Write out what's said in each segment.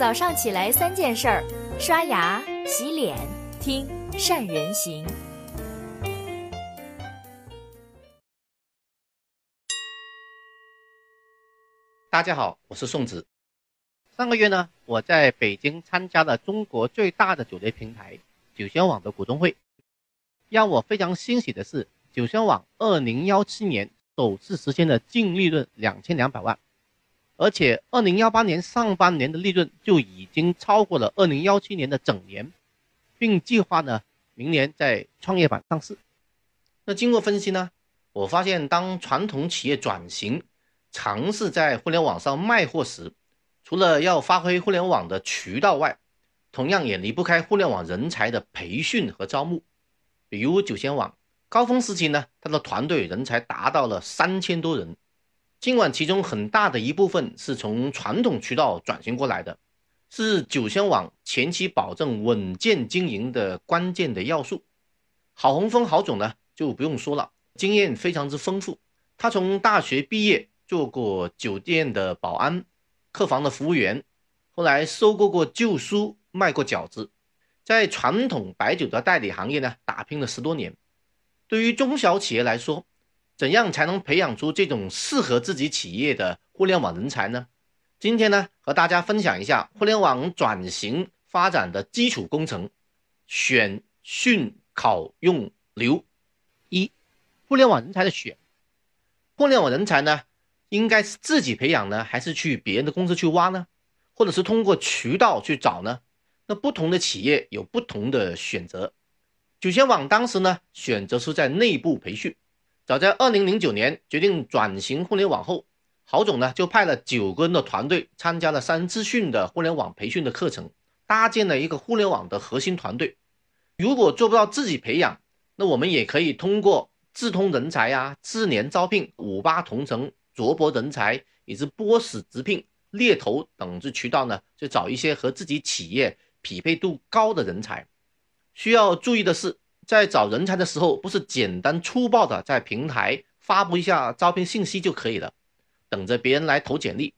早上起来三件事儿：刷牙、洗脸、听善人行。大家好，我是宋子。上个月呢，我在北京参加了中国最大的酒类平台酒仙网的股东会。让我非常欣喜的是，酒仙网二零幺七年首次实现了净利润两千两百万，而且二零幺八年上半年的利润就已经超过了二零幺七年的整年，并计划呢明年在创业板上市。那经过分析呢，我发现当传统企业转型。尝试在互联网上卖货时，除了要发挥互联网的渠道外，同样也离不开互联网人才的培训和招募。比如九仙网高峰时期呢，他的团队人才达到了三千多人。尽管其中很大的一部分是从传统渠道转型过来的，是酒仙网前期保证稳健经营的关键的要素。郝洪峰郝总呢就不用说了，经验非常之丰富。他从大学毕业。做过酒店的保安、客房的服务员，后来收购过旧书，卖过饺子，在传统白酒的代理行业呢打拼了十多年。对于中小企业来说，怎样才能培养出这种适合自己企业的互联网人才呢？今天呢，和大家分享一下互联网转型发展的基础工程：选、训、考、用、留。一、互联网人才的选，互联网人才呢？应该是自己培养呢，还是去别人的公司去挖呢？或者是通过渠道去找呢？那不同的企业有不同的选择。酒仙网当时呢，选择是在内部培训。早在二零零九年决定转型互联网后，郝总呢就派了九个人的团队参加了三资讯的互联网培训的课程，搭建了一个互联网的核心团队。如果做不到自己培养，那我们也可以通过智通人才啊、智联招聘、五八同城。卓博人才以及波士直聘、猎头等这渠道呢，就找一些和自己企业匹配度高的人才。需要注意的是，在找人才的时候，不是简单粗暴的在平台发布一下招聘信息就可以了，等着别人来投简历。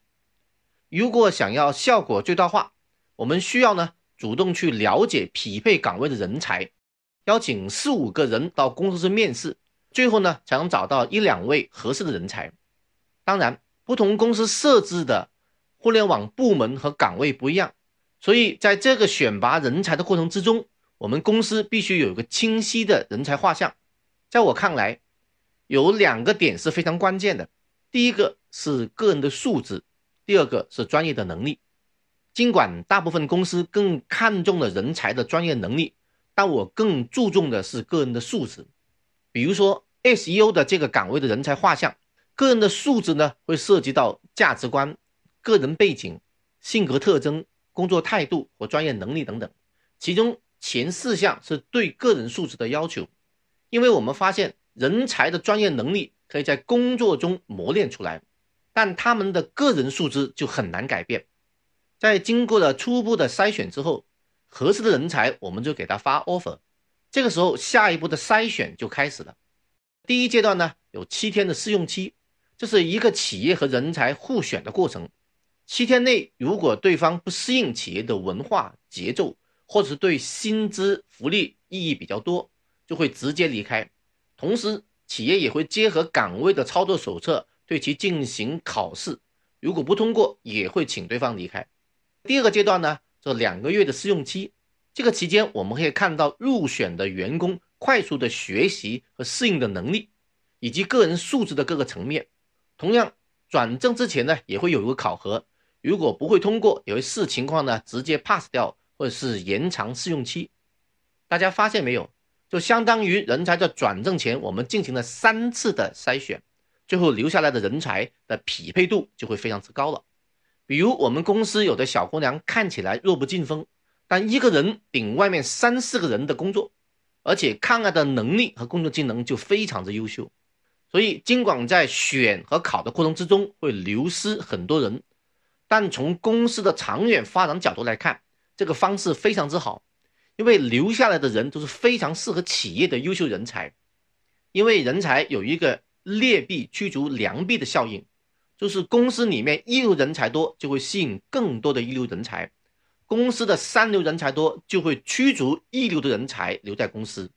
如果想要效果最大化，我们需要呢主动去了解匹配岗位的人才，邀请四五个人到公司去面试，最后呢才能找到一两位合适的人才。当然，不同公司设置的互联网部门和岗位不一样，所以在这个选拔人才的过程之中，我们公司必须有一个清晰的人才画像。在我看来，有两个点是非常关键的：第一个是个人的素质，第二个是专业的能力。尽管大部分公司更看重了人才的专业能力，但我更注重的是个人的素质。比如说 SEO 的这个岗位的人才画像。个人的素质呢，会涉及到价值观、个人背景、性格特征、工作态度和专业能力等等。其中前四项是对个人素质的要求，因为我们发现人才的专业能力可以在工作中磨练出来，但他们的个人素质就很难改变。在经过了初步的筛选之后，合适的人才我们就给他发 offer。这个时候，下一步的筛选就开始了。第一阶段呢，有七天的试用期。这是一个企业和人才互选的过程。七天内，如果对方不适应企业的文化节奏，或者是对薪资福利意义比较多，就会直接离开。同时，企业也会结合岗位的操作手册对其进行考试，如果不通过，也会请对方离开。第二个阶段呢，这两个月的试用期，这个期间我们可以看到入选的员工快速的学习和适应的能力，以及个人素质的各个层面。同样，转正之前呢，也会有一个考核，如果不会通过，也会视情况呢直接 pass 掉，或者是延长试用期。大家发现没有？就相当于人才在转正前，我们进行了三次的筛选，最后留下来的人才的匹配度就会非常之高了。比如我们公司有的小姑娘看起来弱不禁风，但一个人顶外面三四个人的工作，而且抗压的能力和工作技能就非常之优秀。所以，尽管在选和考的过程之中会流失很多人，但从公司的长远发展角度来看，这个方式非常之好，因为留下来的人都是非常适合企业的优秀人才。因为人才有一个劣币驱逐良币的效应，就是公司里面一流人才多，就会吸引更多的一流人才，公司的三流人才多，就会驱逐一流的人才留在公司。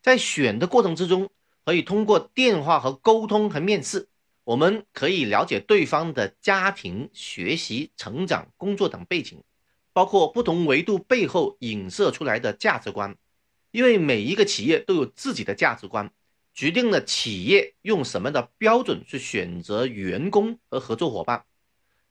在选的过程之中，可以通过电话和沟通和面试，我们可以了解对方的家庭、学习、成长、工作等背景，包括不同维度背后影射出来的价值观。因为每一个企业都有自己的价值观，决定了企业用什么样的标准去选择员工和合作伙伴。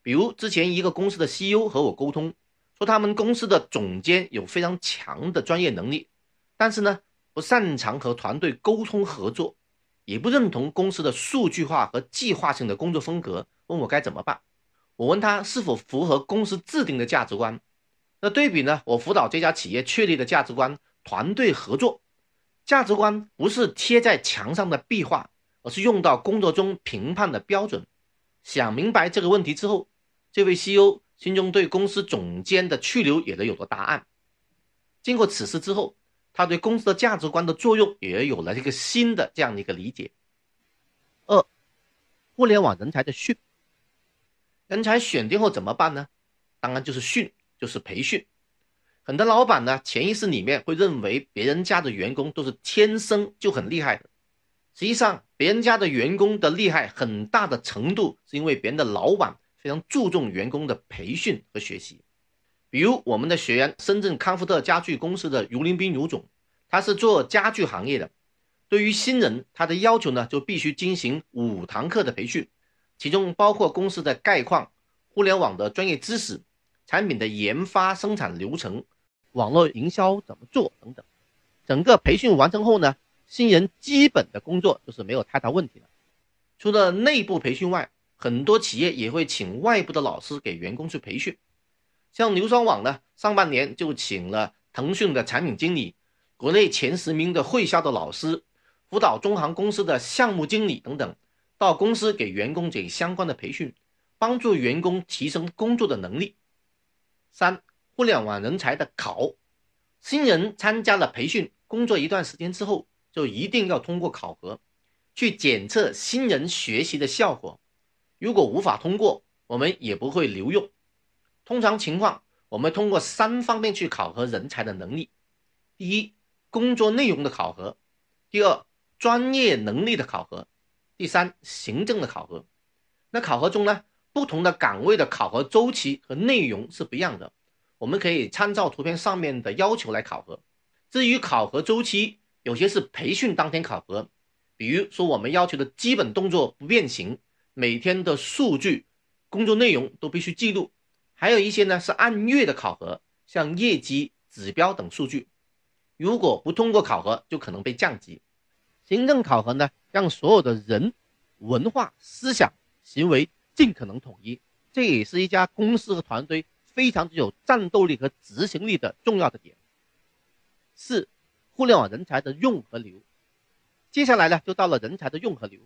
比如之前一个公司的 CEO 和我沟通。说他们公司的总监有非常强的专业能力，但是呢不擅长和团队沟通合作，也不认同公司的数据化和计划性的工作风格，问我该怎么办。我问他是否符合公司制定的价值观。那对比呢，我辅导这家企业确立的价值观：团队合作。价值观不是贴在墙上的壁画，而是用到工作中评判的标准。想明白这个问题之后，这位 CEO。心中对公司总监的去留也能有了答案。经过此事之后，他对公司的价值观的作用也有了一个新的这样的一个理解。二，互联网人才的训，人才选定后怎么办呢？当然就是训，就是培训。很多老板呢，潜意识里面会认为别人家的员工都是天生就很厉害的。实际上，别人家的员工的厉害很大的程度是因为别人的老板。非常注重员工的培训和学习，比如我们的学员深圳康福特家具公司的尤林斌尤总，他是做家具行业的。对于新人，他的要求呢就必须进行五堂课的培训，其中包括公司的概况、互联网的专业知识、产品的研发、生产流程、网络营销怎么做等等。整个培训完成后呢，新人基本的工作就是没有太大问题了。除了内部培训外，很多企业也会请外部的老师给员工去培训，像牛双网呢，上半年就请了腾讯的产品经理、国内前十名的会销的老师，辅导中航公司的项目经理等等，到公司给员工给相关的培训，帮助员工提升工作的能力。三、互联网人才的考，新人参加了培训，工作一段时间之后，就一定要通过考核，去检测新人学习的效果。如果无法通过，我们也不会留用。通常情况，我们通过三方面去考核人才的能力：第一，工作内容的考核；第二，专业能力的考核；第三，行政的考核。那考核中呢，不同的岗位的考核周期和内容是不一样的。我们可以参照图片上面的要求来考核。至于考核周期，有些是培训当天考核，比如说我们要求的基本动作不变形。每天的数据、工作内容都必须记录，还有一些呢是按月的考核，像业绩指标等数据。如果不通过考核，就可能被降级。行政考核呢，让所有的人、文化、思想、行为尽可能统一，这也是一家公司和团队非常具有战斗力和执行力的重要的点。四、互联网人才的用和留。接下来呢，就到了人才的用和留。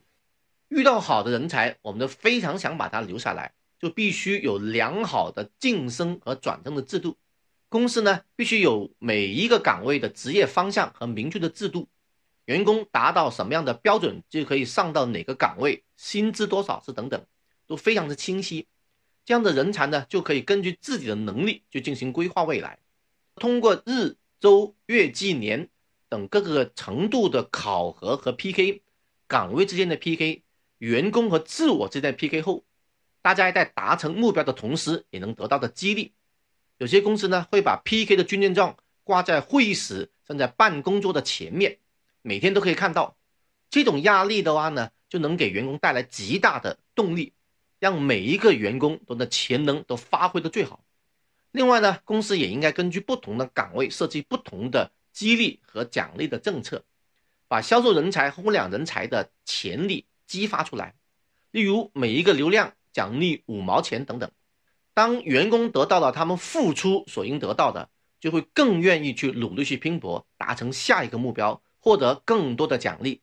遇到好的人才，我们都非常想把他留下来，就必须有良好的晋升和转正的制度。公司呢，必须有每一个岗位的职业方向和明确的制度。员工达到什么样的标准，就可以上到哪个岗位，薪资多少是等等，都非常的清晰。这样的人才呢，就可以根据自己的能力去进行规划未来。通过日、周、月、季、年等各个程度的考核和 PK，岗位之间的 PK。员工和自我之间的 PK 后，大家在达成目标的同时，也能得到的激励。有些公司呢，会把 PK 的军令状挂在会议室，甚至办公桌的前面，每天都可以看到。这种压力的话呢，就能给员工带来极大的动力，让每一个员工都的潜能都发挥的最好。另外呢，公司也应该根据不同的岗位设计不同的激励和奖励的政策，把销售人才、互联网人才的潜力。激发出来，例如每一个流量奖励五毛钱等等。当员工得到了他们付出所应得到的，就会更愿意去努力去拼搏，达成下一个目标，获得更多的奖励。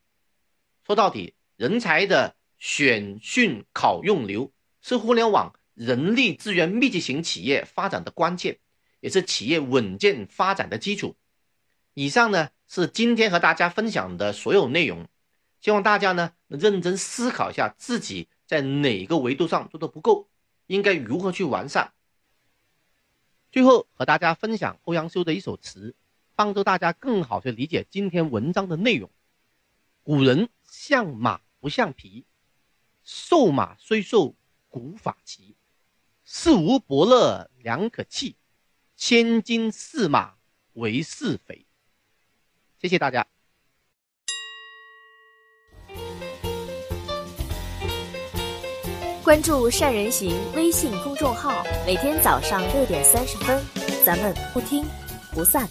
说到底，人才的选训考用留是互联网人力资源密集型企业发展的关键，也是企业稳健发展的基础。以上呢是今天和大家分享的所有内容。希望大家呢认真思考一下自己在哪个维度上做的不够，应该如何去完善。最后和大家分享欧阳修的一首词，帮助大家更好去理解今天文章的内容。古人像马不像皮，瘦马虽瘦骨发齐，事无伯乐良可弃，千金驷马为是肥。谢谢大家。关注善人行微信公众号，每天早上六点三十分，咱们不听不散。